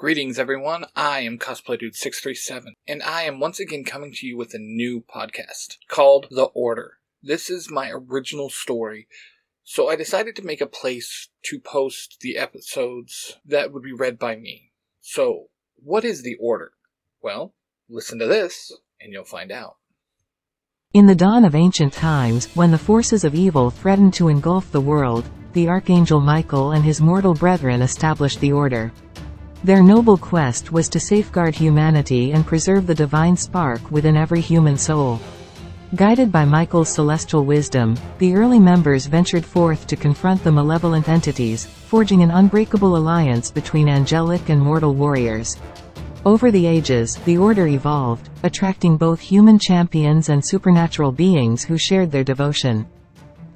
Greetings, everyone. I am Cosplay Dude 637 and I am once again coming to you with a new podcast called The Order. This is my original story, so I decided to make a place to post the episodes that would be read by me. So, what is The Order? Well, listen to this, and you'll find out. In the dawn of ancient times, when the forces of evil threatened to engulf the world, the Archangel Michael and his mortal brethren established the Order. Their noble quest was to safeguard humanity and preserve the divine spark within every human soul. Guided by Michael's celestial wisdom, the early members ventured forth to confront the malevolent entities, forging an unbreakable alliance between angelic and mortal warriors. Over the ages, the Order evolved, attracting both human champions and supernatural beings who shared their devotion.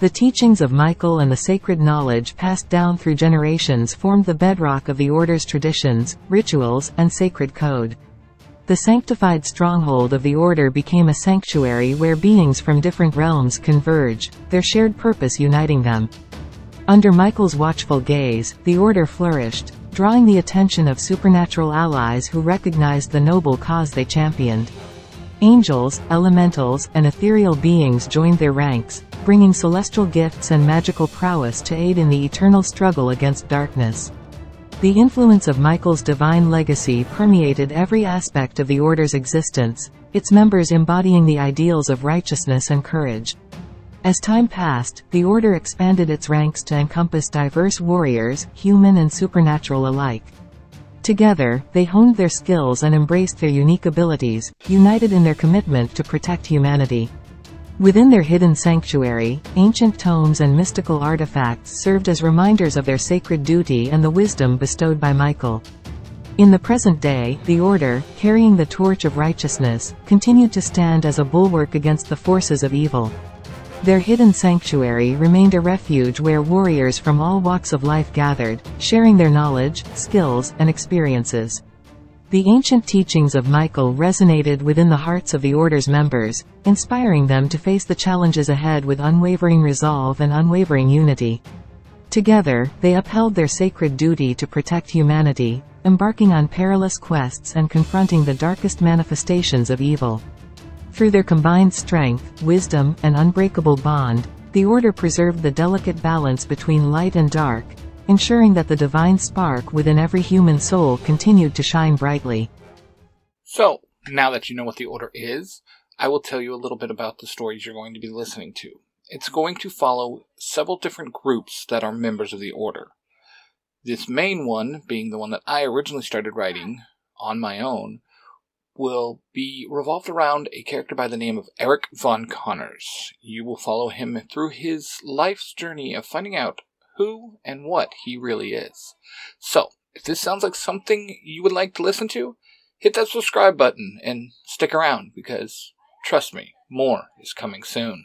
The teachings of Michael and the sacred knowledge passed down through generations formed the bedrock of the Order's traditions, rituals, and sacred code. The sanctified stronghold of the Order became a sanctuary where beings from different realms converge, their shared purpose uniting them. Under Michael's watchful gaze, the Order flourished, drawing the attention of supernatural allies who recognized the noble cause they championed. Angels, elementals, and ethereal beings joined their ranks, bringing celestial gifts and magical prowess to aid in the eternal struggle against darkness. The influence of Michael's divine legacy permeated every aspect of the Order's existence, its members embodying the ideals of righteousness and courage. As time passed, the Order expanded its ranks to encompass diverse warriors, human and supernatural alike. Together, they honed their skills and embraced their unique abilities, united in their commitment to protect humanity. Within their hidden sanctuary, ancient tomes and mystical artifacts served as reminders of their sacred duty and the wisdom bestowed by Michael. In the present day, the Order, carrying the torch of righteousness, continued to stand as a bulwark against the forces of evil. Their hidden sanctuary remained a refuge where warriors from all walks of life gathered, sharing their knowledge, skills, and experiences. The ancient teachings of Michael resonated within the hearts of the Order's members, inspiring them to face the challenges ahead with unwavering resolve and unwavering unity. Together, they upheld their sacred duty to protect humanity, embarking on perilous quests and confronting the darkest manifestations of evil. Through their combined strength, wisdom, and unbreakable bond, the Order preserved the delicate balance between light and dark, ensuring that the divine spark within every human soul continued to shine brightly. So, now that you know what the Order is, I will tell you a little bit about the stories you're going to be listening to. It's going to follow several different groups that are members of the Order. This main one, being the one that I originally started writing on my own, will be revolved around a character by the name of Eric Von Connors. You will follow him through his life's journey of finding out who and what he really is. So, if this sounds like something you would like to listen to, hit that subscribe button and stick around because, trust me, more is coming soon.